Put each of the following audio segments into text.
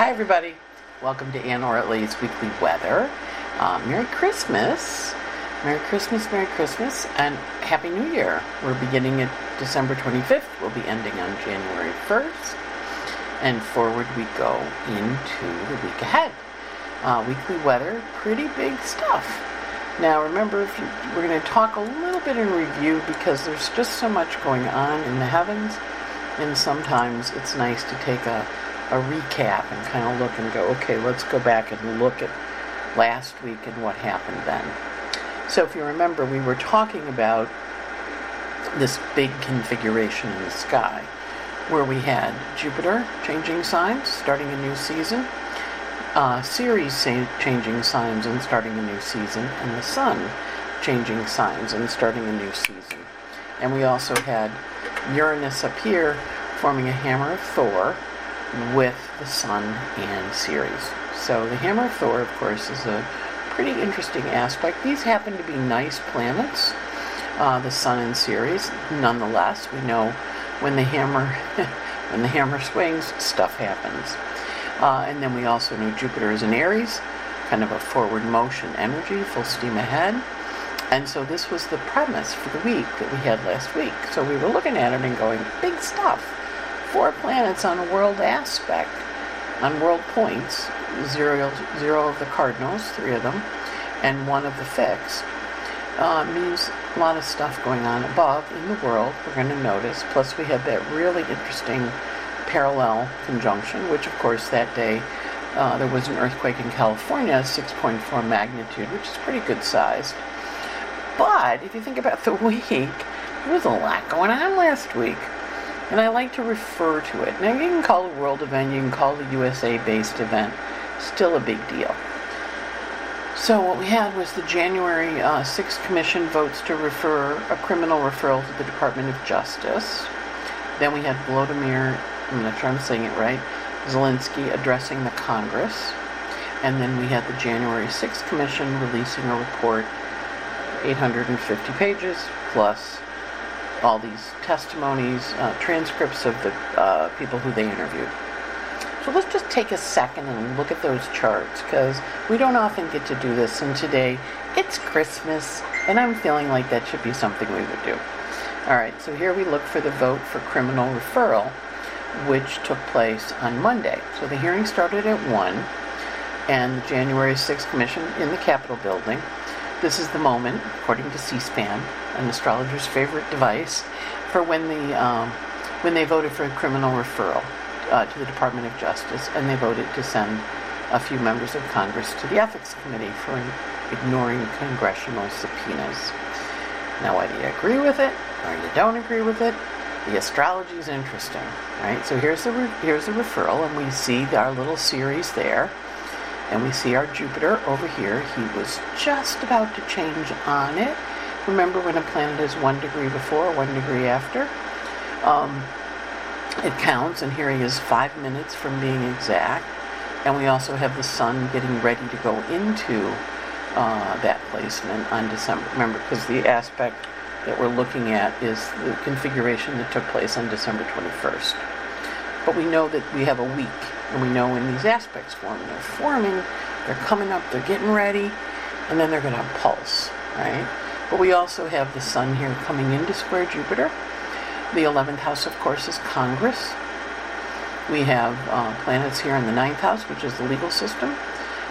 Hi, everybody. Welcome to Anne Ortelee's Weekly Weather. Uh, Merry Christmas. Merry Christmas, Merry Christmas, and Happy New Year. We're beginning at December 25th. We'll be ending on January 1st. And forward we go into the week ahead. Uh, weekly weather, pretty big stuff. Now, remember, you, we're going to talk a little bit in review because there's just so much going on in the heavens, and sometimes it's nice to take a a recap and kind of look and go, okay, let's go back and look at last week and what happened then. So if you remember, we were talking about this big configuration in the sky where we had Jupiter changing signs, starting a new season, uh, Ceres changing signs and starting a new season, and the Sun changing signs and starting a new season. And we also had Uranus up here forming a hammer of Thor, with the Sun and Ceres. So the Hammer of Thor, of course, is a pretty interesting aspect. These happen to be nice planets, uh, the Sun and Ceres. Nonetheless, we know when the hammer when the hammer swings, stuff happens. Uh, and then we also know Jupiter is in Aries, kind of a forward motion energy, full steam ahead. And so this was the premise for the week that we had last week. So we were looking at it and going, big stuff four planets on a world aspect, on world points, zero, zero of the cardinals, three of them, and one of the fixed, uh, means a lot of stuff going on above in the world we're going to notice. Plus, we had that really interesting parallel conjunction, which, of course, that day uh, there was an earthquake in California, 6.4 magnitude, which is pretty good sized. But if you think about the week, there was a lot going on last week and I like to refer to it. Now, you can call a world event, you can call a USA based event, still a big deal. So, what we had was the January uh, 6th Commission votes to refer a criminal referral to the Department of Justice. Then we had Volodymyr, I'm not sure I'm saying it right, Zelensky addressing the Congress. And then we had the January 6th Commission releasing a report, 850 pages, plus all these testimonies, uh, transcripts of the uh, people who they interviewed. So let's just take a second and look at those charts because we don't often get to do this. And today it's Christmas, and I'm feeling like that should be something we would do. All right, so here we look for the vote for criminal referral, which took place on Monday. So the hearing started at 1, and the January 6th Commission in the Capitol building. This is the moment, according to C SPAN, an astrologer's favorite device, for when the um, when they voted for a criminal referral uh, to the Department of Justice, and they voted to send a few members of Congress to the Ethics Committee for ignoring congressional subpoenas. Now, whether you agree with it or you don't agree with it, the astrology is interesting, right? So here's the re- here's the referral, and we see our little Ceres there, and we see our Jupiter over here. He was just about to change on it Remember when a planet is one degree before, one degree after? Um, it counts, and here he is five minutes from being exact. And we also have the sun getting ready to go into uh, that placement on December. Remember, because the aspect that we're looking at is the configuration that took place on December 21st. But we know that we have a week, and we know when these aspects form. They're forming, they're coming up, they're getting ready, and then they're going to pulse, right? But we also have the Sun here coming into square Jupiter. The 11th house, of course, is Congress. We have uh, planets here in the 9th house, which is the legal system.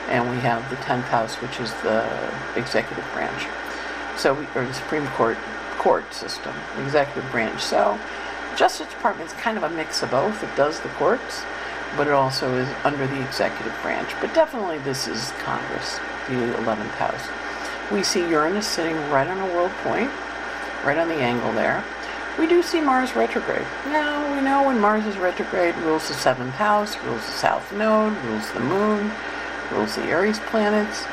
And we have the 10th house, which is the executive branch. So, we, or the Supreme Court court system, executive branch. So, Justice Department is kind of a mix of both. It does the courts, but it also is under the executive branch. But definitely, this is Congress, the 11th house we see Uranus sitting right on a world point, right on the angle there. We do see Mars retrograde. Now, we know when Mars is retrograde, rules the seventh house, rules the south node, rules the moon, rules the Aries planets.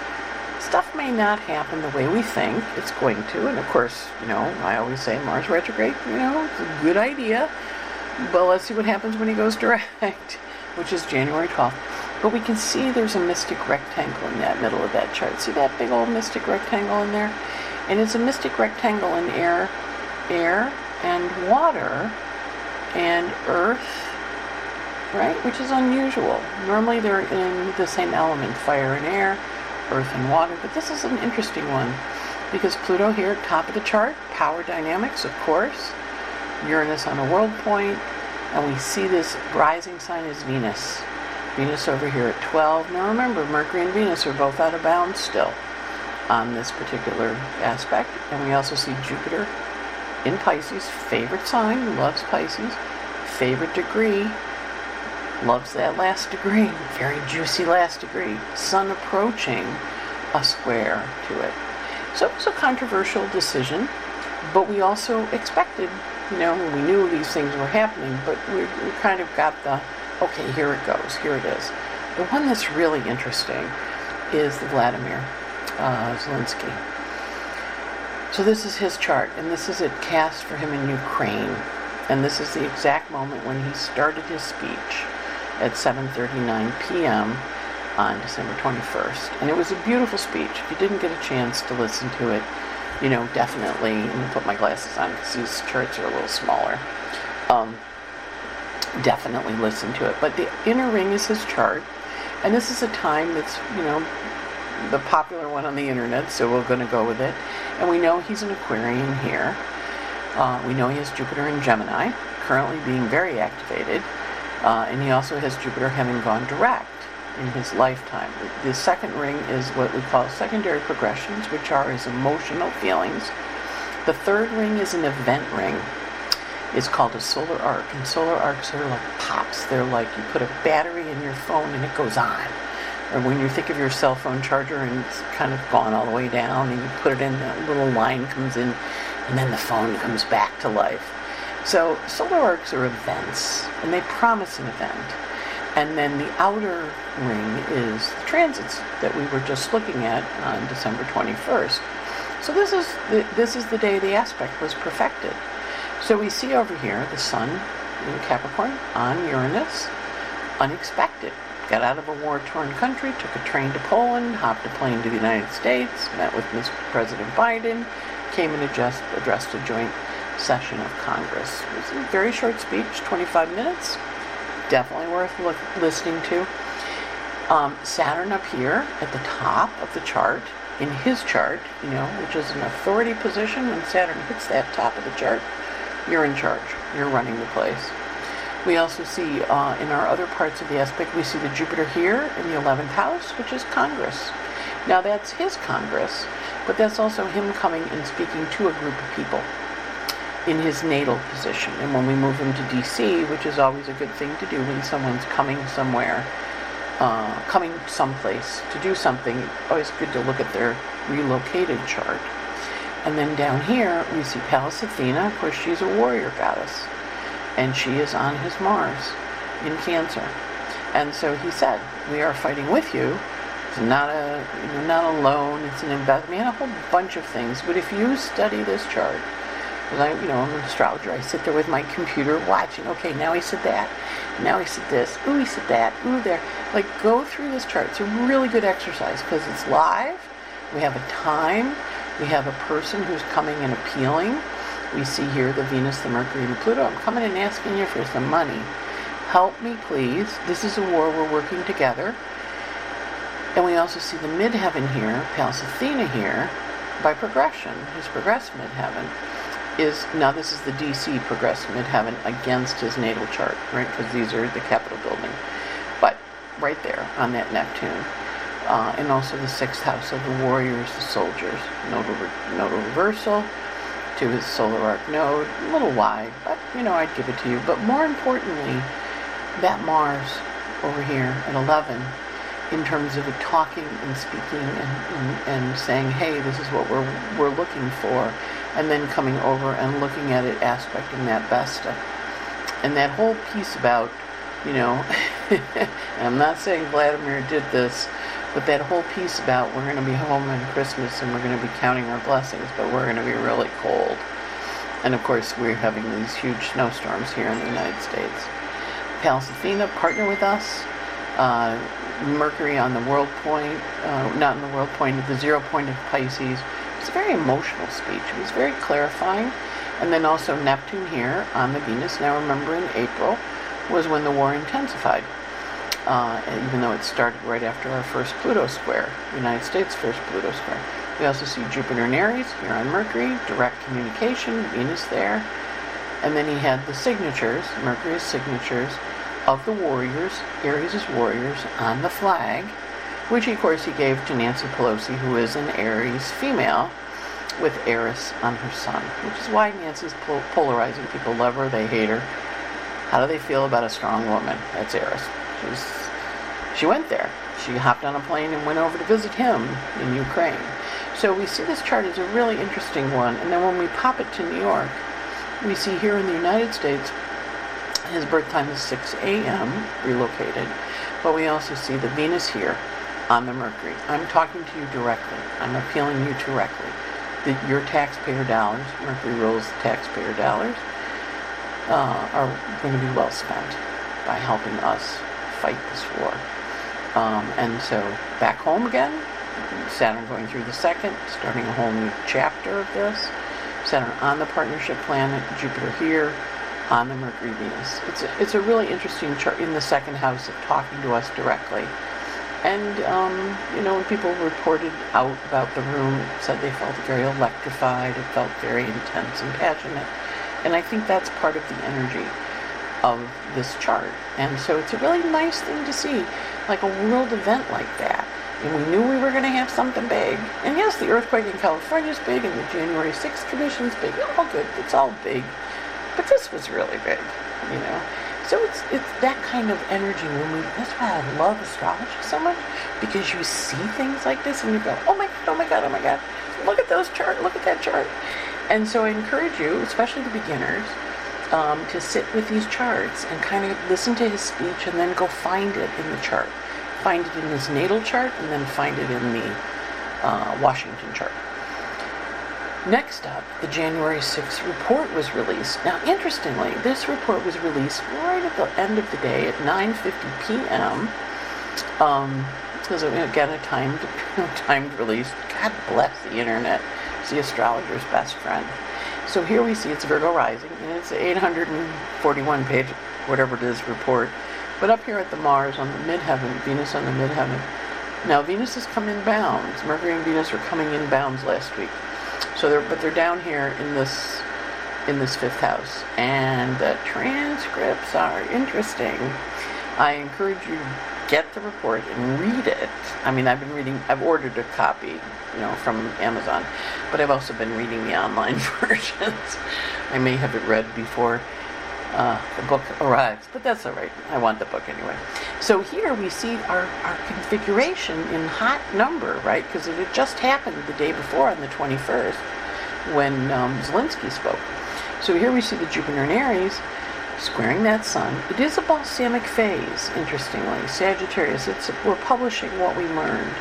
Stuff may not happen the way we think it's going to, and of course, you know, I always say Mars retrograde, you know, it's a good idea, but let's see what happens when he goes direct, which is January 12th. But we can see there's a mystic rectangle in that middle of that chart. See that big old mystic rectangle in there? And it's a mystic rectangle in air, air and water and earth, right? Which is unusual. Normally they're in the same element, fire and air, earth and water, but this is an interesting one because Pluto here, top of the chart, power dynamics, of course, Uranus on a world point, and we see this rising sign is Venus. Venus over here at 12. Now remember, Mercury and Venus are both out of bounds still on this particular aspect. And we also see Jupiter in Pisces, favorite sign, loves Pisces, favorite degree, loves that last degree, very juicy last degree. Sun approaching a square to it. So it was a controversial decision, but we also expected, you know, we knew these things were happening, but we, we kind of got the, okay, here it goes, here it is. The one that's really interesting is the Vladimir uh, Zelensky. So this is his chart, and this is it cast for him in Ukraine. And this is the exact moment when he started his speech at 7:39 p.m. on December 21st. And it was a beautiful speech. If you didn't get a chance to listen to it, you know, definitely. Let me put my glasses on because these charts are a little smaller. Um, definitely listen to it. But the inner ring is his chart, and this is a time that's you know the popular one on the internet, so we're going to go with it. And we know he's an Aquarian here. Uh, we know he has Jupiter in Gemini, currently being very activated. Uh, and he also has Jupiter having gone direct in his lifetime. The second ring is what we call secondary progressions, which are his emotional feelings. The third ring is an event ring. It's called a solar arc, and solar arcs are like pops. They're like you put a battery in your phone and it goes on. Or when you think of your cell phone charger and it's kind of gone all the way down, and you put it in, that little line comes in, and then the phone comes back to life. So solar arcs are events, and they promise an event. And then the outer ring is the transits that we were just looking at on December 21st. So this is the, this is the day the aspect was perfected. So we see over here the Sun in Capricorn on Uranus, unexpected. Got out of a war-torn country, took a train to Poland, hopped a plane to the United States, met with Mr. President Biden, came and addressed, a joint session of Congress. It was a very short speech, 25 minutes. Definitely worth look, listening to. Um, Saturn up here at the top of the chart, in his chart, you know, which is an authority position. When Saturn hits that top of the chart, you're in charge. You're running the place. We also see uh, in our other parts of the aspect, we see the Jupiter here in the 11th house, which is Congress. Now that's his Congress, but that's also him coming and speaking to a group of people in his natal position. And when we move him to DC, which is always a good thing to do when someone's coming somewhere, uh, coming someplace to do something, always good to look at their relocated chart. And then down here, we see Pallas Athena. Of course, she's a warrior goddess. And she is on his Mars in Cancer. And so he said, We are fighting with you. It's not a you know, not alone, it's an investment, a whole bunch of things. But if you study this chart, because I, you know, I'm an astrologer. I sit there with my computer watching. Okay, now he said that. Now he said this. Ooh, he said that. Ooh, there. Like, go through this chart. It's a really good exercise because it's live. We have a time. We have a person who's coming and appealing. We see here the Venus, the Mercury, and the Pluto. I'm coming and asking you for some money. Help me, please. This is a war. We're working together. And we also see the midheaven here, Pallas Athena here, by progression. His progressed midheaven is now this is the DC progressive midheaven against his natal chart, right? Because these are the Capitol building, but right there on that Neptune, uh, and also the sixth house of the warriors, the soldiers, nodal re- nodal reversal to his solar arc node, a little wide, but you know I'd give it to you. But more importantly, that Mars over here at 11 in terms of talking and speaking and, and, and, saying, hey, this is what we're, we're looking for, and then coming over and looking at it, aspecting that Vesta. And that whole piece about, you know, I'm not saying Vladimir did this, but that whole piece about we're going to be home on Christmas and we're going to be counting our blessings, but we're going to be really cold. And of course, we're having these huge snowstorms here in the United States. Pallas Athena, partner with us. Uh, Mercury on the world point, uh, not in the world point, the zero point of Pisces. It's a very emotional speech. It was very clarifying. And then also Neptune here on the Venus. Now remember in April, was when the war intensified. Uh, even though it started right after our first Pluto square, United States' first Pluto square. We also see Jupiter and Aries here on Mercury, direct communication, Venus there. And then he had the signatures, Mercury's signatures, of the warriors, Aries' warriors, on the flag, which of course he gave to Nancy Pelosi, who is an Aries female, with Eris on her Sun, which is why Nancy's polarizing. People love her, they hate her. How do they feel about a strong woman? That's Eris. She went there. She hopped on a plane and went over to visit him in Ukraine. So we see this chart as a really interesting one. And then when we pop it to New York, we see here in the United States, his birth time is 6 a.m., relocated. But we also see the Venus here on the Mercury. I'm talking to you directly. I'm appealing you directly. That your taxpayer dollars, Mercury rules the taxpayer dollars, uh, are going to be well spent by helping us fight this war. Um, and so back home again, Saturn going through the second, starting a whole new chapter of this. Saturn on the partnership planet, Jupiter here, on the Mercury Venus. It's a, it's a really interesting chart in the second house of talking to us directly. And, um, you know, when people reported out about the room, said they felt very electrified, it felt very intense and passionate. And I think that's part of the energy of this chart. And so it's a really nice thing to see, like a world event like that and we knew we were going to have something big. And yes, the earthquake in California is big, and the January 6th commission is big. All good. It's all big. But this was really big, you know. So it's it's that kind of energy when we. That's why I love astrology so much because you see things like this and you go, oh my god, oh my god, oh my god, look at those chart, look at that chart. And so I encourage you, especially the beginners, um, to sit with these charts and kind of listen to his speech and then go find it in the chart find it in his natal chart and then find it in the uh, Washington chart. Next up, the January 6th report was released. Now, interestingly, this report was released right at the end of the day at 9:50 p.m. Um, because again, a timed, timed release. God bless the internet. It's the astrologer's best friend. So here we see it's Virgo rising, and it's 841 page, whatever it is, report. But up here at the Mars on the midheaven, Venus on the midheaven. Now Venus has come in bounds. Mercury and Venus are coming in bounds last week. So they're but they're down here in this in this fifth house. And the transcripts are interesting. I encourage you get the report and read it. I mean, I've been reading, I've ordered a copy, you know, from Amazon, but I've also been reading the online versions. I may have it read before uh, the book arrives, but that's all right. I want the book anyway. So here we see our, our configuration in hot number, right? Because it had just happened the day before on the 21st when um, Zelensky spoke. So here we see the Jupiter and Aries squaring that sun. It is a balsamic phase, interestingly. Sagittarius, it's we're publishing what we learned.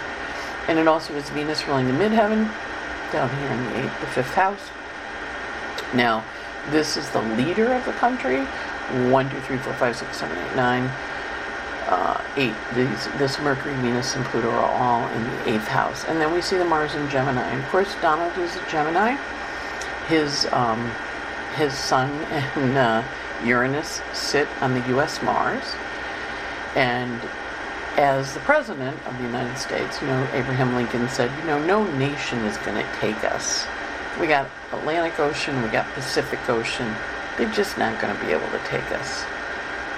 And it also is Venus ruling the midheaven down here in the eighth, the fifth house. Now, this is the leader of the country. One, two, three, four, five, six, seven, eight, nine, uh, eight. These, this Mercury, Venus, and Pluto are all in the eighth house. And then we see the Mars in Gemini. And of course, Donald is a Gemini. His um, his Sun and uh, Uranus sit on the U.S. Mars. And as the president of the United States, you know, Abraham Lincoln said, you know, no nation is going to take us we got Atlantic Ocean, we got Pacific Ocean. They're just not going to be able to take us.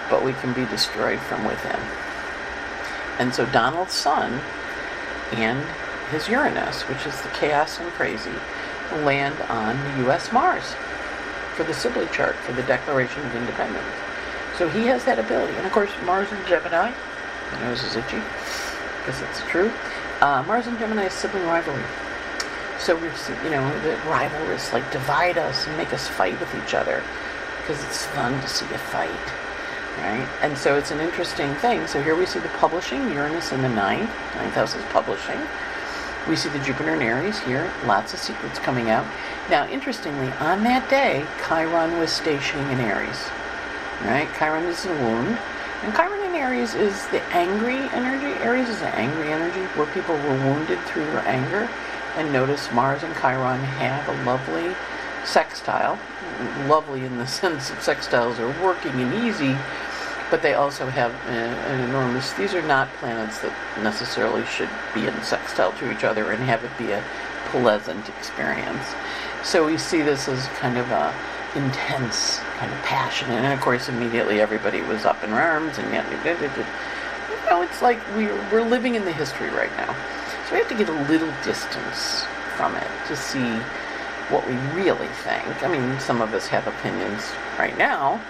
But we can be destroyed from within. And so Donald's Sun and his Uranus, which is the chaos and crazy, land on the U.S. Mars for the Sibly chart, for the Declaration of Independence. So he has that ability. And of course, Mars and Gemini, my nose is itchy, because it's true. Uh, Mars and Gemini is sibling rivalry. So we're, you know, the rivalries like divide us and make us fight with each other because it's fun to see a fight, right? And so it's an interesting thing. So here we see the publishing, Uranus in the ninth. Ninth house is publishing. We see the Jupiter and Aries here, lots of secrets coming out. Now, interestingly, on that day, Chiron was stationing in Aries, right? Chiron is the wound. And Chiron in Aries is the angry energy. Aries is the angry energy where people were wounded through their anger. And notice Mars and Chiron have a lovely sextile. Lovely in the sense that sextiles are working and easy, but they also have uh, an enormous. These are not planets that necessarily should be in sextile to each other and have it be a pleasant experience. So we see this as kind of a intense, kind of passionate, and of course immediately everybody was up in arms and yet, you know, it's like we're we're living in the history right now. So we have to get a little distance from it to see what we really think. I mean, some of us have opinions right now,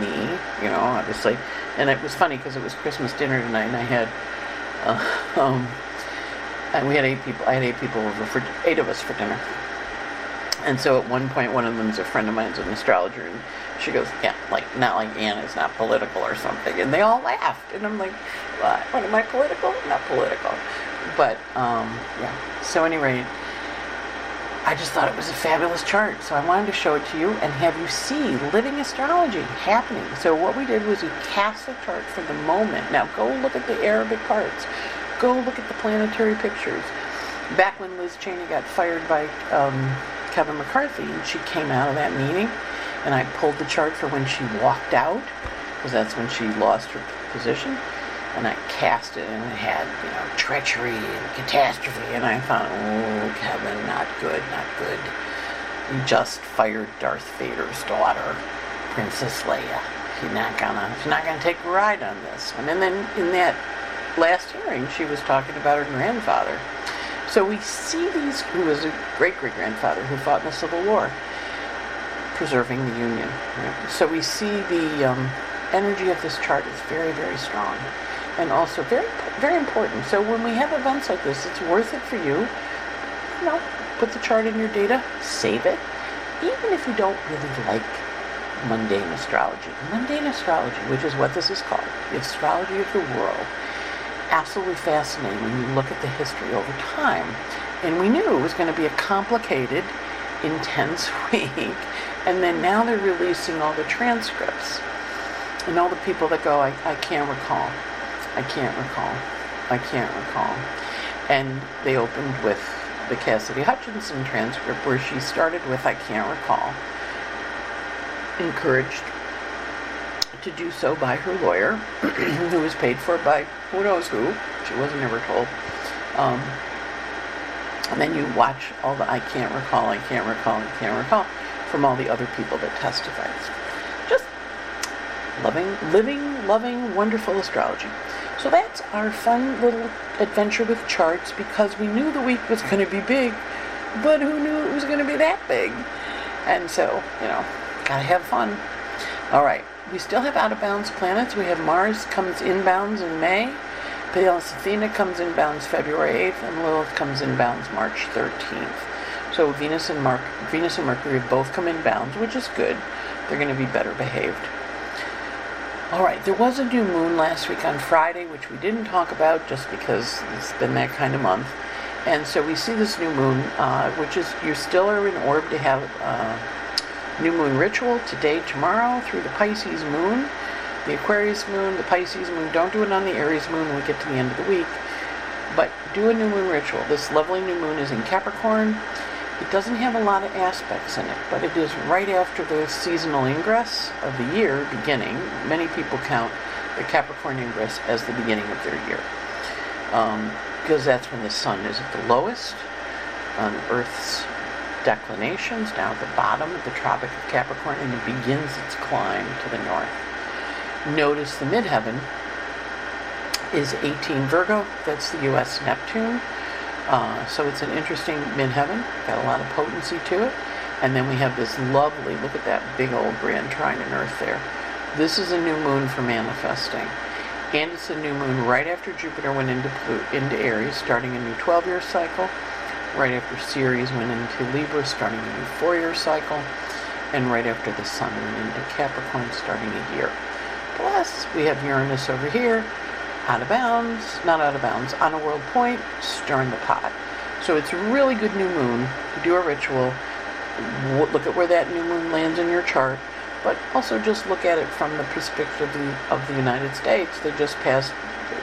me, you know, obviously. And it was funny because it was Christmas dinner tonight, and I had, uh, um, and we had eight people. I had eight people over for eight of us for dinner. And so at one point, one of them is a friend of mine's an astrologer, and she goes, "Yeah, like not like Anna's not political or something." And they all laughed, and I'm like, "What? What am I political? Not political." But um, yeah. So anyway, I just thought it was a fabulous chart, so I wanted to show it to you and have you see living astrology happening. So what we did was we cast the chart for the moment. Now go look at the Arabic parts. Go look at the planetary pictures. Back when Liz Cheney got fired by um, Kevin McCarthy, and she came out of that meeting, and I pulled the chart for when she walked out, because that's when she lost her position and I cast it and it had, you know, treachery and catastrophe and I thought, oh Kevin, not good, not good. You just fired Darth Vader's daughter, Princess Leia. She's not gonna she's not gonna take a ride on this one. And then in that last hearing she was talking about her grandfather. So we see these who was a great great grandfather who fought in the Civil War, preserving the Union. So we see the um, energy of this chart is very, very strong and also very very important. So when we have events like this, it's worth it for you. You know, put the chart in your data, save it. Even if you don't really like mundane astrology. Mundane astrology, which is what this is called, the astrology of the world, absolutely fascinating when you look at the history over time. And we knew it was going to be a complicated, intense week. And then now they're releasing all the transcripts. And all the people that go, I, I can't recall. I can't recall. I can't recall. And they opened with the Cassidy Hutchinson transcript where she started with I can't recall. Encouraged to do so by her lawyer, who was paid for by who knows who. She wasn't ever told. Um, and then you watch all the I can't recall, I can't recall, I can't recall from all the other people that testified. Just loving, living, loving, wonderful astrology. So that's our fun little adventure with charts because we knew the week was going to be big, but who knew it was going to be that big? And so, you know, gotta have fun. All right, we still have out of bounds planets. We have Mars comes inbounds in May, Pallas Athena comes inbounds February 8th, and Lilith comes inbounds March 13th. So Venus and Mar- Venus and Mercury both come inbounds, which is good. They're going to be better behaved. All right, there was a new moon last week on Friday, which we didn't talk about just because it's been that kind of month. And so we see this new moon, uh, which is you still are in orb to have uh, new moon ritual today, tomorrow through the Pisces moon, the Aquarius moon, the Pisces moon. Don't do it on the Aries moon when we get to the end of the week, but do a new moon ritual. This lovely new moon is in Capricorn. It doesn't have a lot of aspects in it, but it is right after the seasonal ingress of the year beginning. Many people count the Capricorn ingress as the beginning of their year um, because that's when the sun is at the lowest on Earth's declinations, down at the bottom of the Tropic of Capricorn, and it begins its climb to the north. Notice the midheaven is 18 Virgo, that's the U.S. Neptune. Uh, so it's an interesting midheaven, got a lot of potency to it. And then we have this lovely, look at that big old grand trine in Earth there. This is a new moon for manifesting. And it's a new moon right after Jupiter went into, into Aries, starting a new 12 year cycle. Right after Ceres went into Libra, starting a new four year cycle. And right after the Sun went into Capricorn, starting a year. Plus, we have Uranus over here, out of bounds, not out of bounds, on a world point, stirring the pot. So it's a really good new moon do a ritual. Look at where that new moon lands in your chart, but also just look at it from the perspective of the, of the United States. They just passed,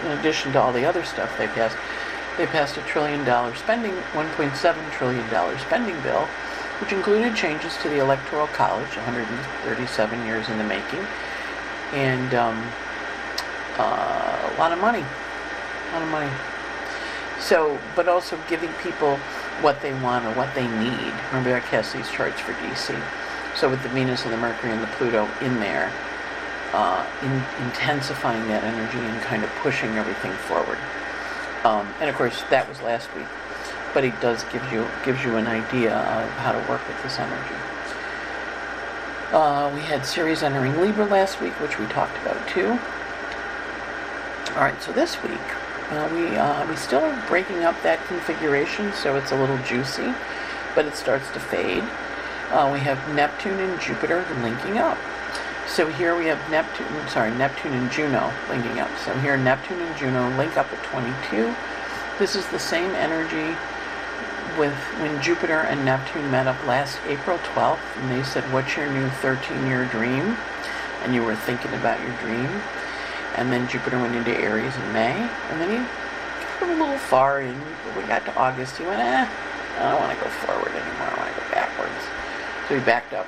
in addition to all the other stuff they passed, they passed a trillion dollar spending, 1.7 trillion dollar spending bill, which included changes to the Electoral College, 137 years in the making, and um, uh, a lot of money. A lot of money. So, but also giving people what they want or what they need. Remember, I cast these charts for DC. So with the Venus and the Mercury and the Pluto in there, uh, in, intensifying that energy and kind of pushing everything forward. Um, and of course, that was last week, but it does give you gives you an idea of how to work with this energy. Uh, we had Ceres entering Libra last week, which we talked about too. All right, so this week uh, we uh, we still breaking up that configuration, so it's a little juicy, but it starts to fade. Uh, we have Neptune and Jupiter linking up. So here we have Neptune, sorry, Neptune and Juno linking up. So here Neptune and Juno link up at 22. This is the same energy with when Jupiter and Neptune met up last April 12th, and they said, "What's your new 13-year dream?" And you were thinking about your dream. And then Jupiter went into Aries in May, and then he got a little far in. When we got to August, he went, "Eh, I don't want to go forward anymore. I want to go backwards." So he backed up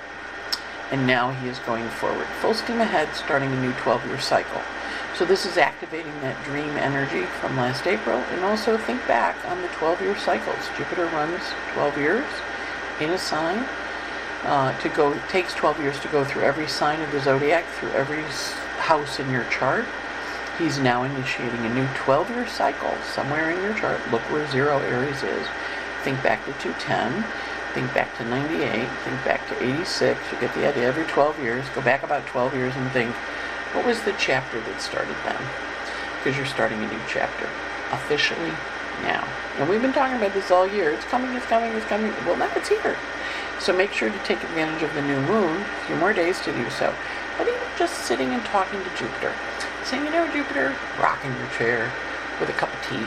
and now he is going forward. Full steam ahead, starting a new 12 year cycle. So this is activating that dream energy from last April, and also think back on the 12 year cycles. Jupiter runs 12 years in a sign. Uh, to go it takes 12 years to go through every sign of the zodiac, through every house in your chart. He's now initiating a new 12 year cycle somewhere in your chart. Look where zero Aries is. Think back to 210 think back to 98, think back to 86, you get the idea. Every 12 years, go back about 12 years and think, what was the chapter that started then? Because you're starting a new chapter, officially now. And we've been talking about this all year. It's coming, it's coming, it's coming. Well, now it's here. So make sure to take advantage of the new moon, a few more days to do so. But even just sitting and talking to Jupiter, saying, you know, Jupiter, rocking in your chair with a cup of tea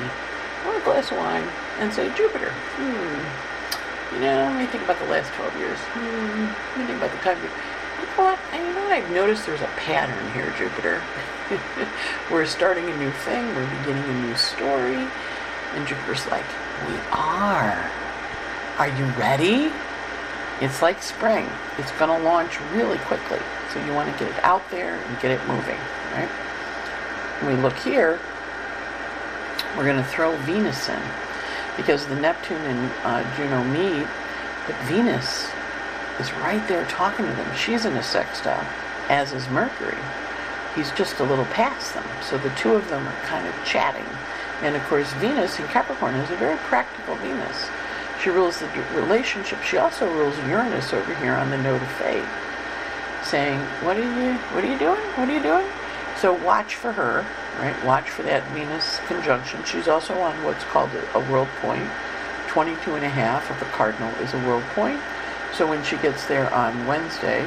or a glass of wine, and say, Jupiter, hmm, you know, let me think about the last 12 years. Hmm, let me think about the time. You know what? And you know what? I've noticed there's a pattern here, Jupiter. we're starting a new thing. We're beginning a new story. And Jupiter's like, we are. Are you ready? It's like spring. It's going to launch really quickly. So you want to get it out there and get it moving, right? We look here, we're going to throw Venus in because the Neptune and uh, Juno meet, but Venus is right there talking to them. She's in a sextile, as is Mercury. He's just a little past them. So the two of them are kind of chatting. And of course, Venus in Capricorn is a very practical Venus. She rules the relationship. She also rules Uranus over here on the node of fate, saying, "What are you? What are you doing? What are you doing?" So watch for her right? Watch for that Venus conjunction. She's also on what's called a, world point. 22 and a half of the cardinal is a world point. So when she gets there on Wednesday,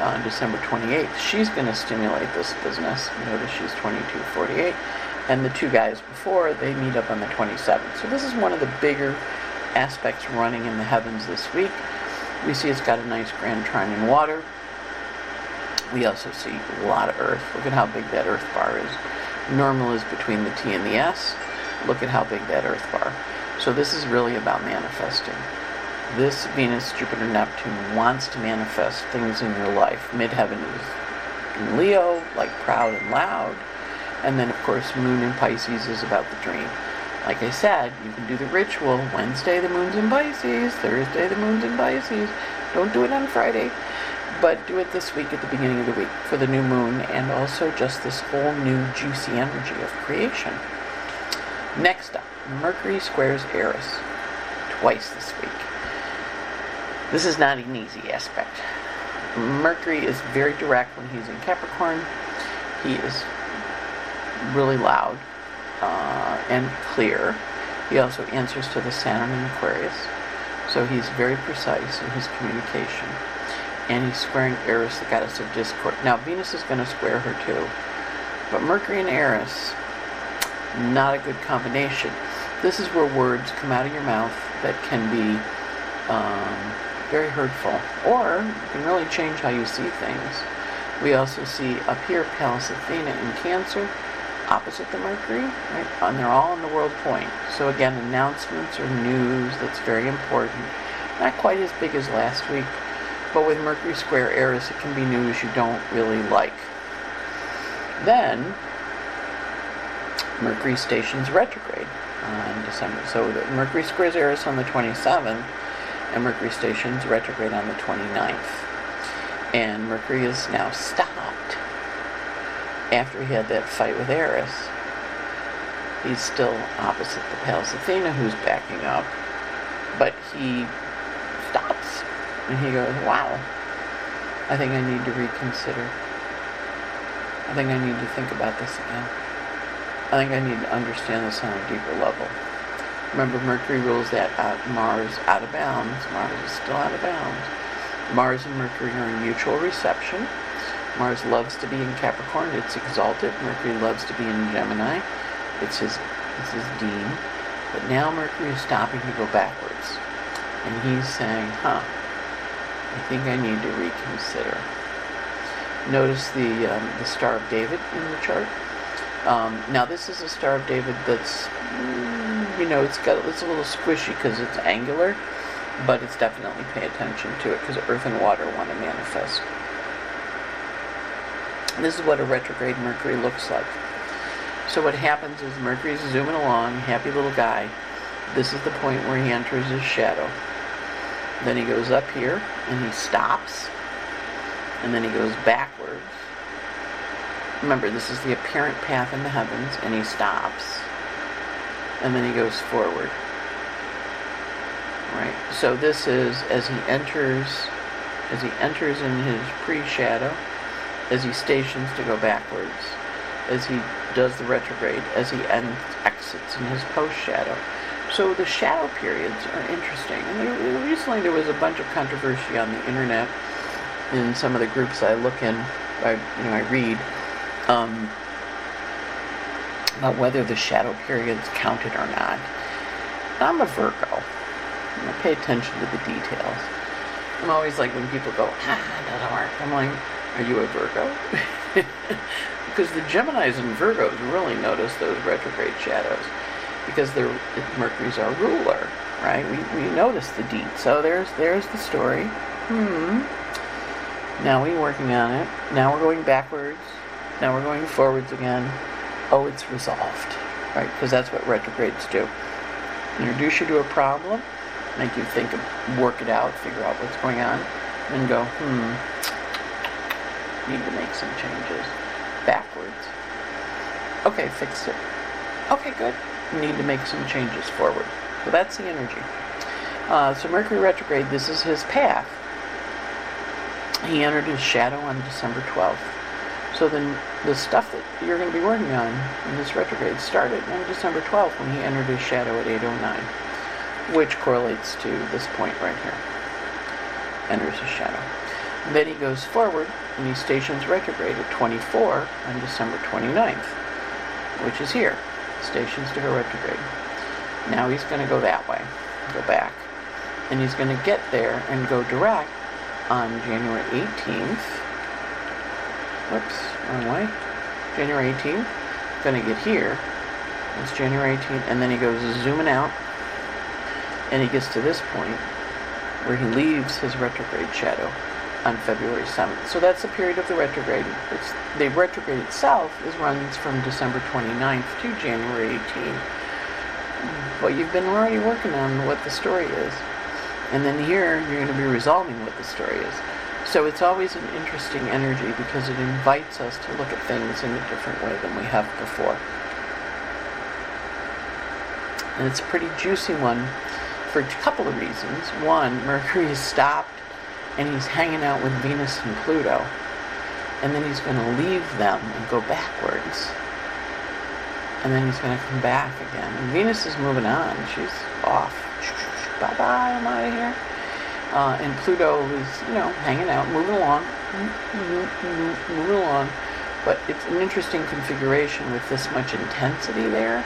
on December 28th, she's going to stimulate this business. Notice she's 2248. And the two guys before, they meet up on the 27th. So this is one of the bigger aspects running in the heavens this week. We see it's got a nice grand trine in water. We also see a lot of Earth. Look at how big that Earth bar is. Normal is between the T and the S. Look at how big that Earth bar. So this is really about manifesting. This Venus, Jupiter, Neptune wants to manifest things in your life. Midheaven is in Leo, like proud and loud. And then, of course, Moon in Pisces is about the dream. Like I said, you can do the ritual. Wednesday, the moon's in Pisces. Thursday, the moon's in Pisces. Don't do it on Friday but do it this week at the beginning of the week for the new moon and also just this whole new juicy energy of creation. Next up, Mercury squares Eris twice this week. This is not an easy aspect. Mercury is very direct when he's in Capricorn. He is really loud uh, and clear. He also answers to the Saturn in Aquarius, so he's very precise in his communication and squaring Eris, the goddess of discord. Now, Venus is going to square her too, but Mercury and Eris, not a good combination. This is where words come out of your mouth that can be um, very hurtful, or can really change how you see things. We also see up here Pallas Athena in Cancer, opposite the Mercury, right? And they're all in the world point. So again, announcements or news that's very important. Not quite as big as last week, but with Mercury square Eris, it can be news you don't really like. Then, Mercury stations retrograde on December. So Mercury squares Eris on the 27th, and Mercury stations retrograde on the 29th. And Mercury is now stopped after he had that fight with Eris. He's still opposite the Pallas Athena, who's backing up, but he and he goes, "Wow, I think I need to reconsider. I think I need to think about this again." I think I need to understand this on a deeper level. Remember, Mercury rules that out, Mars out of bounds. Mars is still out of bounds. Mars and Mercury are in mutual reception. Mars loves to be in Capricorn. It's exalted. Mercury loves to be in Gemini. It's his, it's his dean. But now Mercury is stopping to go backwards. And he's saying, huh, I think I need to reconsider. Notice the, um, the Star of David in the chart. Um, now this is a Star of David that's, mm, you know, it's got it's a little squishy because it's angular, but it's definitely pay attention to it because Earth and water want to manifest. This is what a retrograde Mercury looks like. So what happens is Mercury's zooming along, happy little guy. This is the point where he enters his shadow. Then he goes up here and he stops, and then he goes backwards Remember, this is the apparent path in the heavens, and he stops. And then he goes forward. Right? So this is as he enters as he enters in his pre-shadow, as he stations to go backwards, as he does the retrograde, as he ends, exits in his post-shadow. So the shadow periods are interesting. And recently there was a bunch of controversy on the internet in some of the groups I look in, I, you know, I read, um, about whether the shadow periods counted or not. I'm a Virgo. I pay attention to the details. I'm always like when people go, ah, doesn't work. I'm like, are you a Virgo? because the Geminis and Virgos really notice those retrograde shadows because they're Mercury's our ruler, right? We, we notice the deed. So there's there's the story. Hmm. Now we're working on it. Now we're going backwards. Now we're going forwards again. Oh, it's resolved, right? Because that's what retrogrades do. Introduce you to a problem, make you think, of, work it out, figure out what's going on, and go, hmm, need to make some changes. Backwards. Okay, fixed it. Okay, good. Need to make some changes forward. So that's the energy. Uh, so Mercury retrograde, this is his path. He entered his shadow on December 12th. So then the stuff that you're going to be working on in this retrograde started on December 12th when he entered his shadow at 809, which correlates to this point right here. Enters his shadow. Then he goes forward and he stations retrograde at 24 on December 29th, which is here. Stations to her retrograde. Now he's going to go that way, go back. And he's going to get there and go direct on January 18th whoops, wrong way. January 18th. Gonna get here. It's January 18th, and then he goes zooming out, and he gets to this point where he leaves his retrograde shadow on February 7th. So that's the period of the retrograde. It's, the retrograde itself is runs from December 29th to January 18th. But you've been already working on what the story is. And then here, you're going to be resolving what the story is. So it's always an interesting energy because it invites us to look at things in a different way than we have before. And it's a pretty juicy one for a couple of reasons. One, Mercury has stopped and he's hanging out with Venus and Pluto. And then he's going to leave them and go backwards. And then he's going to come back again. And Venus is moving on. She's off. Bye bye, I'm out of here. Uh, and Pluto is, you know, hanging out, moving along, moving along. But it's an interesting configuration with this much intensity there,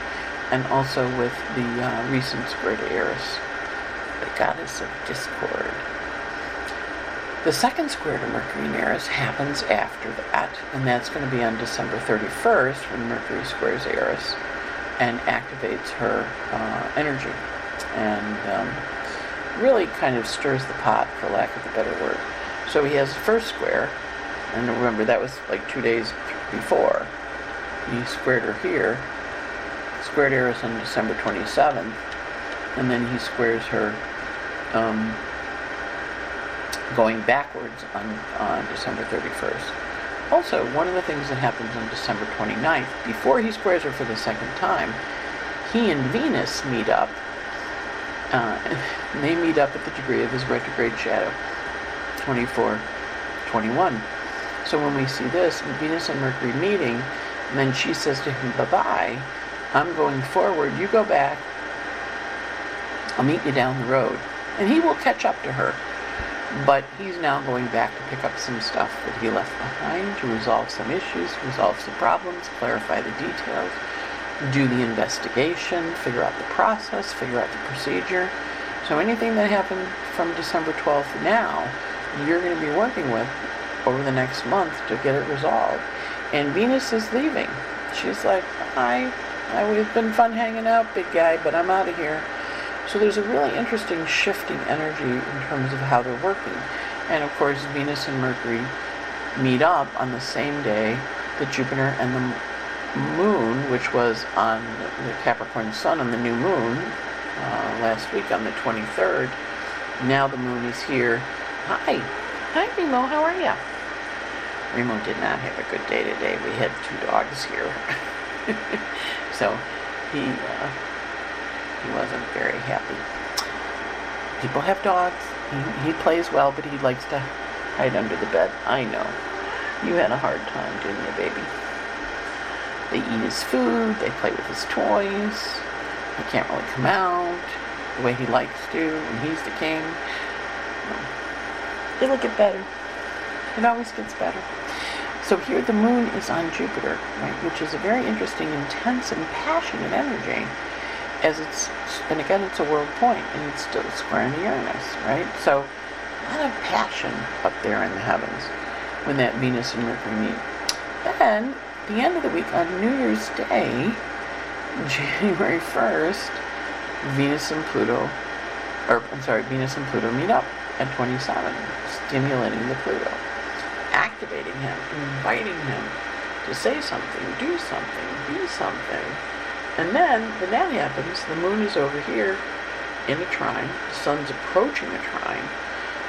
and also with the uh, recent square to Eris, the goddess of discord. The second square to Mercury and Eris happens after that, and that's going to be on December 31st when Mercury squares Eris and activates her uh, energy. And um, really kind of stirs the pot, for lack of a better word. So he has the first square, and remember that was like two days before. He squared her here, squared Eris on December 27th, and then he squares her um, going backwards on, on December 31st. Also, one of the things that happens on December 29th, before he squares her for the second time, he and Venus meet up. Uh, they meet up at the degree of his retrograde shadow, 24, 21. So when we see this, Venus and Mercury meeting, and then she says to him, bye bye, I'm going forward, you go back, I'll meet you down the road. And he will catch up to her. But he's now going back to pick up some stuff that he left behind to resolve some issues, resolve some problems, clarify the details, do the investigation, figure out the process, figure out the procedure. So anything that happened from December 12th now, you're going to be working with over the next month to get it resolved. And Venus is leaving. She's like, hi, I, we've been fun hanging out, big guy, but I'm out of here. So there's a really interesting shifting energy in terms of how they're working. And of course, Venus and Mercury meet up on the same day that Jupiter and the moon, which was on the Capricorn sun on the new moon uh, last week on the 23rd. Now the moon is here. Hi. Hi, Remo. How are you? Remo did not have a good day today. We had two dogs here. so he. Uh, he wasn't very happy. People have dogs. He, he plays well, but he likes to hide under the bed. I know. You had a hard time, didn't you, baby? They eat his food. They play with his toys. He can't really come out the way he likes to, and he's the king. It'll get better. It always gets better. So here the moon is on Jupiter, right, which is a very interesting, intense, and passionate energy as it's, and again, it's a world point, and it's still square in Uranus, right? So, a lot of passion up there in the heavens when that Venus and Mercury meet. Then, the end of the week on New Year's Day, January 1st, Venus and Pluto, or I'm sorry, Venus and Pluto meet up at 27, stimulating the Pluto, activating him, inviting him to say something, do something, be something. And then, when that happens, the moon is over here in a trine, the sun's approaching a trine.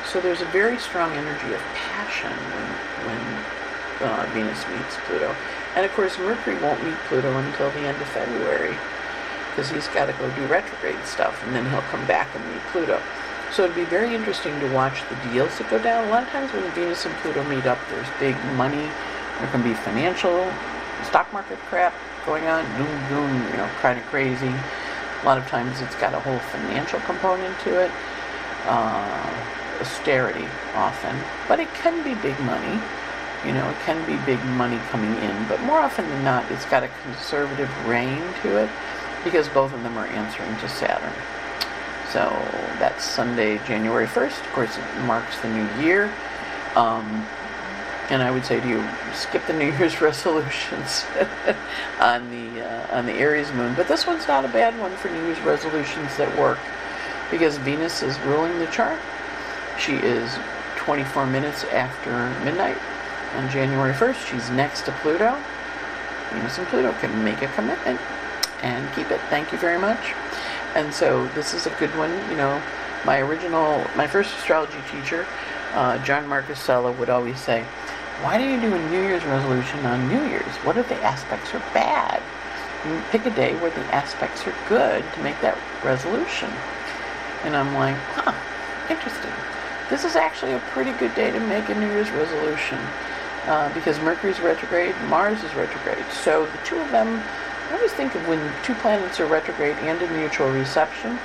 So there's a very strong energy of passion when, when uh, Venus meets Pluto. And of course, Mercury won't meet Pluto until the end of February because he's got to go do retrograde stuff and then he'll come back and meet Pluto. So it'd be very interesting to watch the deals that go down. A lot of times when Venus and Pluto meet up, there's big money. There can be financial, stock market crap going on, doom, doom, you know, kind of crazy. A lot of times it's got a whole financial component to it, uh, austerity often, but it can be big money. You know, it can be big money coming in, but more often than not, it's got a conservative reign to it because both of them are answering to Saturn. So that's Sunday, January 1st. Of course, it marks the new year. Um, and I would say to you, skip the New Year's resolutions on the uh, on the Aries moon. But this one's not a bad one for New Year's resolutions that work, because Venus is ruling the chart. She is 24 minutes after midnight on January 1st. She's next to Pluto. Venus and Pluto can make a commitment and keep it. Thank you very much. And so this is a good one. You know, my original, my first astrology teacher, uh, John Marchesella, would always say why do you do a New Year's resolution on New Year's? What if the aspects are bad? Pick a day where the aspects are good to make that resolution. And I'm like, huh, interesting. This is actually a pretty good day to make a New Year's resolution uh, because Mercury's retrograde, Mars is retrograde. So the two of them, I always think of when two planets are retrograde and in mutual reception,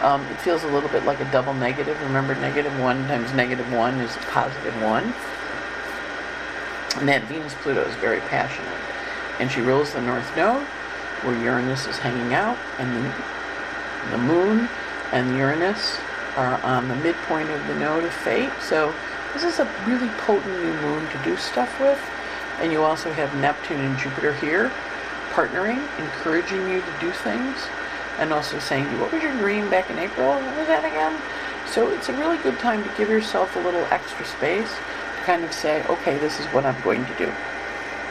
um, it feels a little bit like a double negative. Remember, negative one times negative one is positive one. And that Venus Pluto is very passionate. And she rules the North Node, where Uranus is hanging out, and the, the Moon and Uranus are on the midpoint of the node of fate. So this is a really potent new moon to do stuff with. And you also have Neptune and Jupiter here partnering, encouraging you to do things, and also saying, what was your dream back in April? What was that again? So it's a really good time to give yourself a little extra space kind of say, okay, this is what I'm going to do.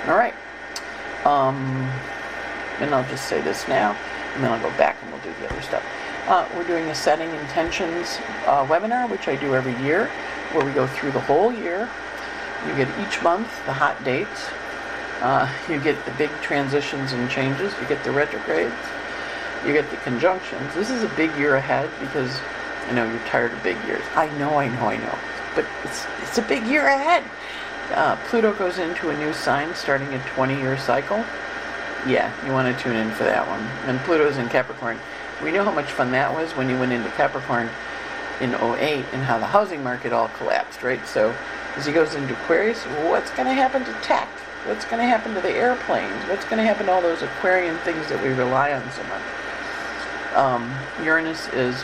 All right. Um, and I'll just say this now, and then I'll go back and we'll do the other stuff. Uh, we're doing a setting intentions uh, webinar, which I do every year, where we go through the whole year. You get each month the hot dates. Uh, you get the big transitions and changes. You get the retrogrades. You get the conjunctions. This is a big year ahead because I know you're tired of big years. I know, I know, I know. But it's, it's a big year ahead. Uh, Pluto goes into a new sign starting a 20 year cycle. Yeah, you want to tune in for that one. And Pluto's in Capricorn. We know how much fun that was when you went into Capricorn in 08 and how the housing market all collapsed, right? So as he goes into Aquarius, what's going to happen to tech? What's going to happen to the airplanes? What's going to happen to all those Aquarian things that we rely on so much? Um, Uranus is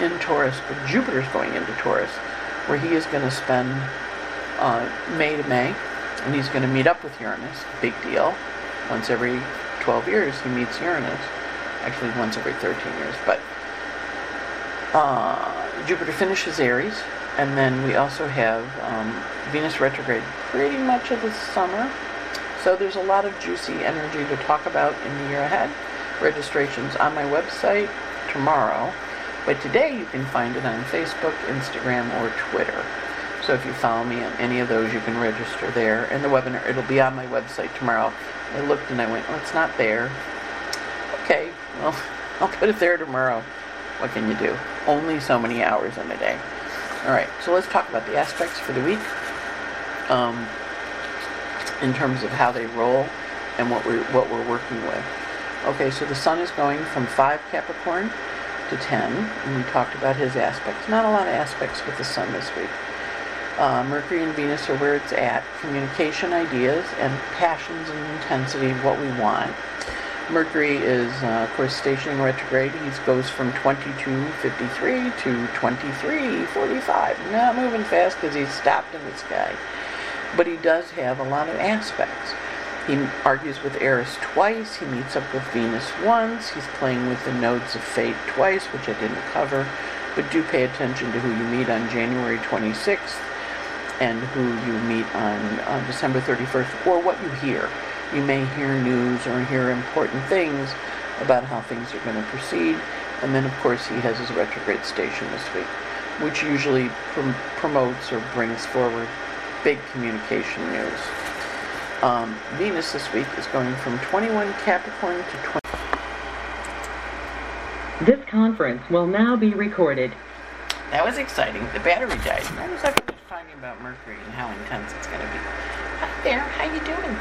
in Taurus, but Jupiter's going into Taurus, where he is going to spend uh, May to May, and he's going to meet up with Uranus. Big deal. Once every 12 years, he meets Uranus. Actually, once every 13 years. But uh, Jupiter finishes Aries, and then we also have um, Venus retrograde pretty much of the summer. So there's a lot of juicy energy to talk about in the year ahead. Registrations on my website tomorrow, but today you can find it on Facebook, Instagram, or Twitter. So if you follow me on any of those, you can register there. And the webinar, it'll be on my website tomorrow. I looked and I went, oh, it's not there. Okay, well, I'll put it there tomorrow. What can you do? Only so many hours in a day. All right, so let's talk about the aspects for the week um, in terms of how they roll and what we're, what we're working with. Okay, so the sun is going from 5 Capricorn to 10, and we talked about his aspects. Not a lot of aspects with the sun this week. Uh, Mercury and Venus are where it's at. Communication, ideas, and passions and intensity of what we want. Mercury is, uh, of course, stationing retrograde. He goes from 22.53 to 23.45. Not moving fast because he's stopped in the sky. But he does have a lot of aspects. He argues with Eris twice. He meets up with Venus once. He's playing with the nodes of fate twice, which I didn't cover. But do pay attention to who you meet on January 26th and who you meet on, on December 31st, or what you hear. You may hear news or hear important things about how things are going to proceed. And then, of course, he has his retrograde station this week, which usually prom- promotes or brings forward big communication news. Um, Venus this week is going from 21 Capricorn to 20. This conference will now be recorded. That was exciting. The battery died. I was like talking about Mercury and how intense it's going to be. Hi there. How you doing?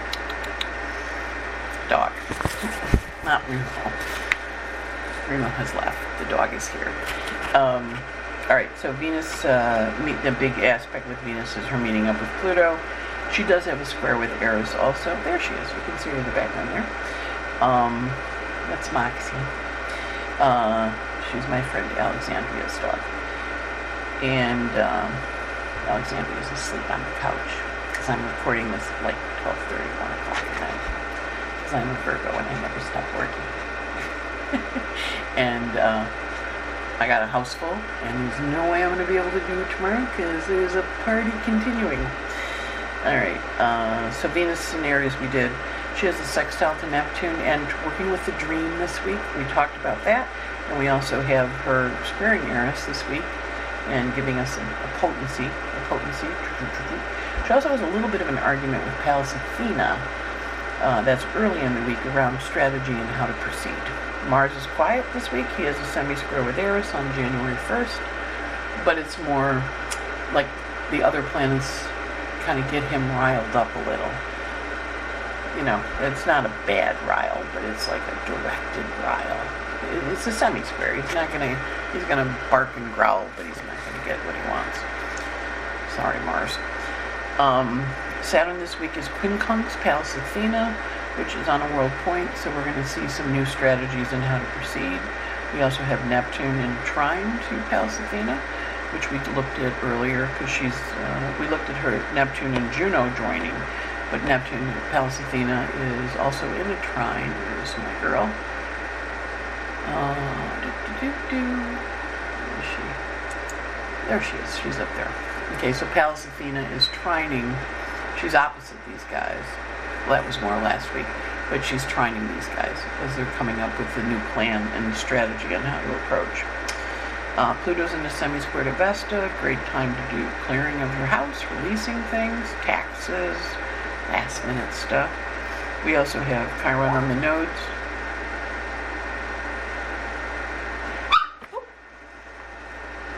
Dog. Not Remo. Remo has left. The dog is here. Um, all right. So Venus, uh, meet, the big aspect with Venus is her meeting up with Pluto. She does have a square with Eris also. There she is. You can see her in the background there. Um, that's Moxie. Uh, she's my friend Alexandria's dog. And um, Alexandria is asleep on the couch because I'm recording this at like 12:30, 1 o'clock at night. Because I'm a Virgo and I never stop working. and uh, I got a house full, and there's no way I'm going to be able to do it tomorrow because there's a party continuing. All right, uh, so Venus Aries we did. She has a sextile to Neptune and working with the dream this week. We talked about that. And we also have her squaring Eris this week and giving us a, a potency. A potency. She also has a little bit of an argument with Pallas Athena. Uh, that's early in the week around strategy and how to proceed. Mars is quiet this week. He has a semi-square with Eris on January 1st, but it's more like the other planets kind of get him riled up a little. You know, it's not a bad rile, but it's like a directed rile. It's a semi-square. He's not gonna. He's gonna bark and growl, but he's not gonna get what he wants. Sorry, Mars. Um, Saturn this week is quincunx Pallas Athena, which is on a world point, so we're going to see some new strategies in how to proceed. We also have Neptune in trine to Pallas Athena, which we looked at earlier because she's. Uh, we looked at her Neptune and Juno joining, but Neptune, Pallas Athena, is also in a trine. There's my girl. Uh, do, do, do, Where is she? There she is. She's up there. Okay, so Pallas Athena is trining. She's opposite these guys. Well, that was more last week. but she's trining these guys as they're coming up with the new plan and strategy on how to approach. Uh, Pluto's in the semi-square to Vesta. Great time to do clearing of your house, releasing things, taxes, last minute stuff. We also have Chiron on the nodes.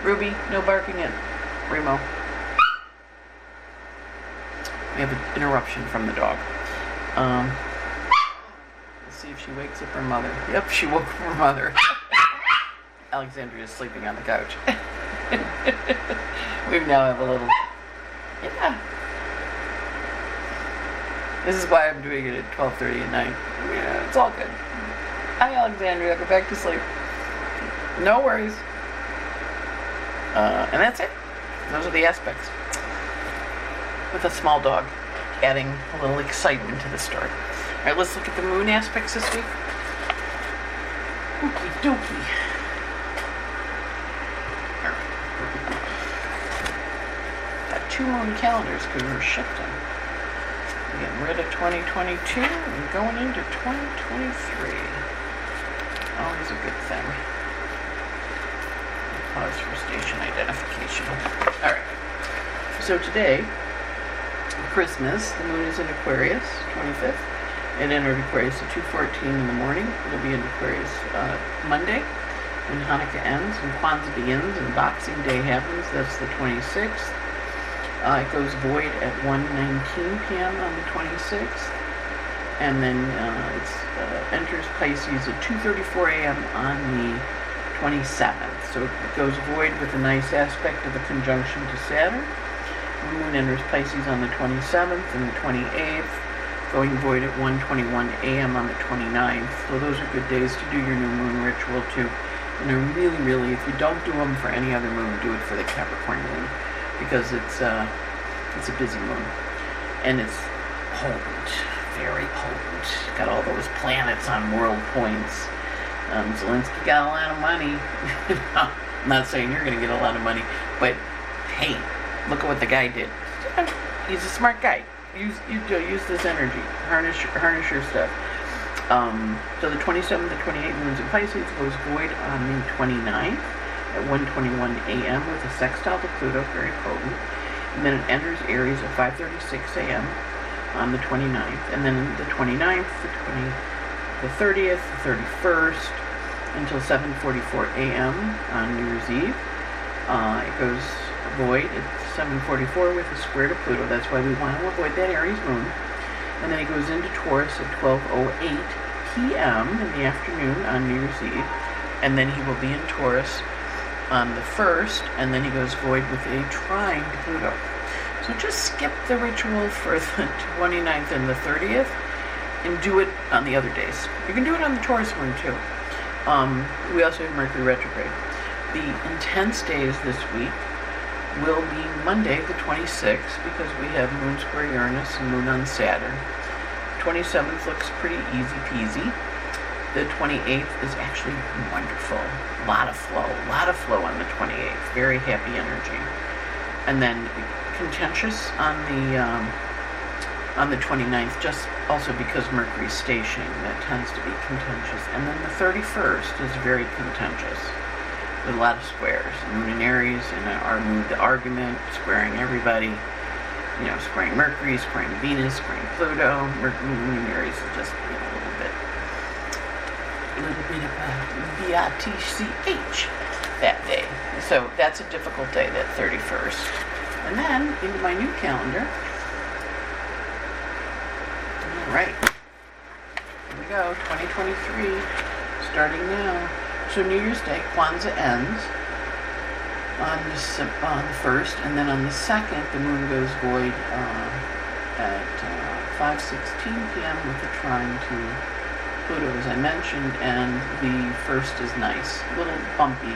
Ruby, no barking at Remo. We have an interruption from the dog. Um, let's see if she wakes up her mother. Yep, she woke up her mother. Alexandria is sleeping on the couch. we now have a little. Yeah. This is why I'm doing it at 12:30 at night. Yeah, it's all good. Hi, Alexandria. Go back to sleep. No worries. Uh, and that's it. Those are the aspects. With a small dog, adding a little excitement to the story. All right, let's look at the moon aspects this week. Okie dokie. Two moon calendars because we're shifting. We're getting rid of 2022 and going into 2023. Always a good thing. Pause for station identification. All right. So today, Christmas, the moon is in Aquarius, 25th. It entered Aquarius at 2.14 in the morning. It'll be in Aquarius uh, Monday when Hanukkah ends and Kwanzaa begins and Boxing Day happens. That's the 26th. Uh, it goes void at 1.19 p.m. on the 26th. And then uh, it uh, enters Pisces at 2.34 a.m. on the 27th. So it goes void with a nice aspect of a conjunction to Saturn. The moon enters Pisces on the 27th and the 28th, going void at 1:21 a.m. on the 29th. So those are good days to do your new moon ritual too. And they're really, really, if you don't do them for any other moon, do it for the Capricorn moon because it's uh, it's a busy moon and it's potent, very potent. Got all those planets on world points. Um, Zelensky got a lot of money. I'm not saying you're going to get a lot of money, but hey, look at what the guy did. He's a smart guy. Use you use this energy. Harness harness your stuff. Um, so the 27th to 28th moons in Pisces goes void on the 29th at 1:21 a.m. with a sextile to Pluto, very potent. And then it enters Aries at 5:36 a.m. on the 29th, and then the 29th, the 20, the 30th, the 31st, until 7:44 a.m. on New Year's Eve. Uh, it goes void at 7:44 with a square to Pluto. That's why we want to avoid that Aries moon. And then it goes into Taurus at 12:08 p.m. in the afternoon on New Year's Eve. And then he will be in Taurus on the 1st, and then he goes void with a trine to Pluto. So just skip the ritual for the 29th and the 30th and do it on the other days. You can do it on the Taurus moon too. Um, we also have Mercury retrograde. The intense days this week will be Monday the 26th because we have Moon square Uranus and Moon on Saturn. 27th looks pretty easy peasy. The 28th is actually wonderful. A lot of flow, a lot of flow on the 28th. Very happy energy. And then contentious on the um, on the 29th, just also because Mercury's stationing, that tends to be contentious. And then the 31st is very contentious with a lot of squares. Moon in Aries and our moon, the argument, squaring everybody. You know, squaring Mercury, squaring Venus, squaring Pluto. Mercury, moon in Aries is just you know, a little bit, a little bit of a B-I-T-C-H that day. So that's a difficult day, that 31st. And then into my new calendar. All right. Here we go, 2023, starting now. So New Year's Day, Kwanzaa ends on the, on the first, and then on the second, the moon goes void uh, at uh, 5:16 p.m. with a trine to Pluto, as I mentioned, and the first is nice, a little bumpy,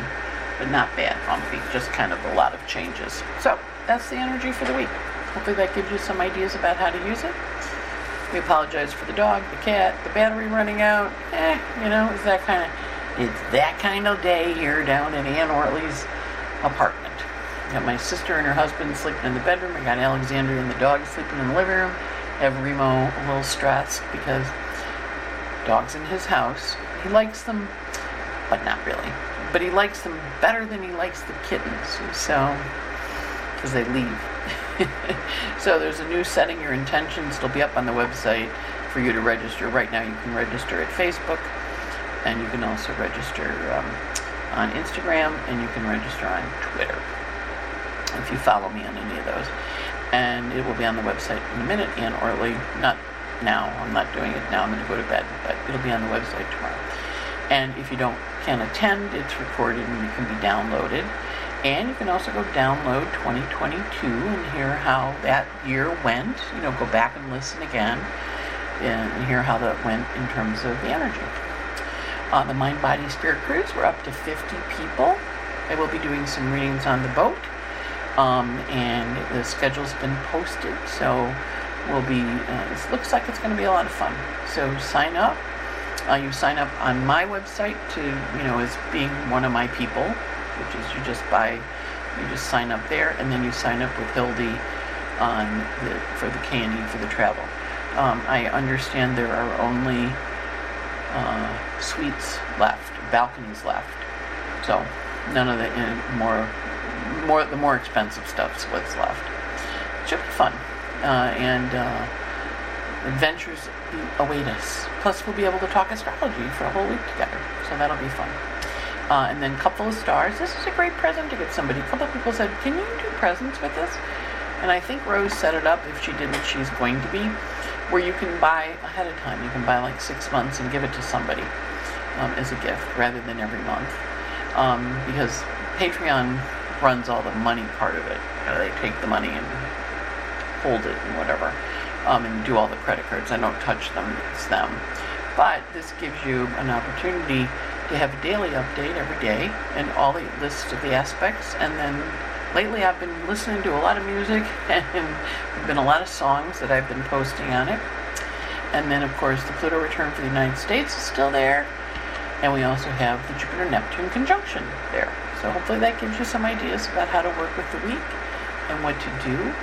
but not bad bumpy, just kind of a lot of changes. So that's the energy for the week. Hopefully that gives you some ideas about how to use it. We apologize for the dog, the cat, the battery running out. Eh, you know, it's that kind of it's that kind of day here down in Anne Ortelee's apartment. Got my sister and her husband sleeping in the bedroom. I got Alexandria and the dog sleeping in the living room. Have Remo a little stressed because dogs in his house. He likes them, but not really. But he likes them better than he likes the kittens. So, because they leave. so there's a new setting your intentions. It'll be up on the website for you to register. Right now, you can register at Facebook, and you can also register um, on Instagram, and you can register on Twitter if you follow me on any of those. And it will be on the website in a minute. Anne Ortelee, not now. I'm not doing it now. I'm going to go to bed, but it'll be on the website tomorrow. And if you don't can attend, it's recorded and it can be downloaded. And you can also go download 2022 and hear how that year went. You know, go back and listen again and hear how that went in terms of the energy. On the Mind Body Spirit Cruise, we're up to 50 people. I will be doing some readings on the boat. Um, and the schedule's been posted, so we'll be, uh, it looks like it's going to be a lot of fun. So sign up. Uh, you sign up on my website to, you know, as being one of my people, which is you just buy, you just sign up there, and then you sign up with Hildy on the, for the candy for the travel. Um, I understand there are only uh, suites left, balconies left, so none of the uh, more, more the more expensive stuff's what's left. Should be fun, uh, and uh, adventures await us. Plus, we'll be able to talk astrology for a whole week together, so that'll be fun. Uh, and then couple of stars. This is a great present to get somebody. A couple of people said, "Can you do presents with this?" And I think Rose set it up. If she didn't, she's going to be where you can buy ahead of time. You can buy like six months and give it to somebody um, as a gift rather than every month. Um, because Patreon runs all the money part of it. You know, they take the money and hold it and whatever, um, and do all the credit cards. I don't touch them, it's them. But this gives you an opportunity to have a daily update every day and all the lists of the aspects. And then lately I've been listening to a lot of music and there've been a lot of songs that I've been posting on it. And then, of course, the Pluto return for the United States is still there. And we also have the Jupiter Neptune conjunction there. So hopefully that gives you some ideas about how to work with the week and what to do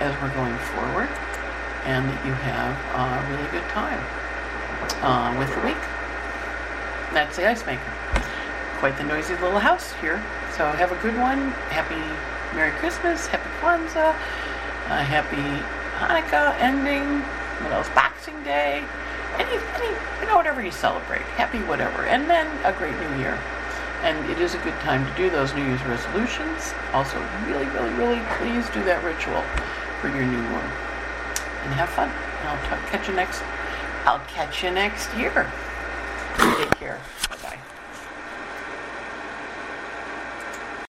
as we're going forward. And that you have a really good time uh, with the week. That's the ice maker. Quite the noisy little house here. So have a good one. Happy Merry Christmas. Happy Kwanzaa. Uh, happy Hanukkah ending. What else? Boxing Day. Any, any, you know, whatever you celebrate. Happy whatever. And then a great new year. And it is a good time to do those New Year's resolutions. Also, really, really, really please do that ritual your new one. And have fun. I'll catch you next. I'll catch you next year. Take care.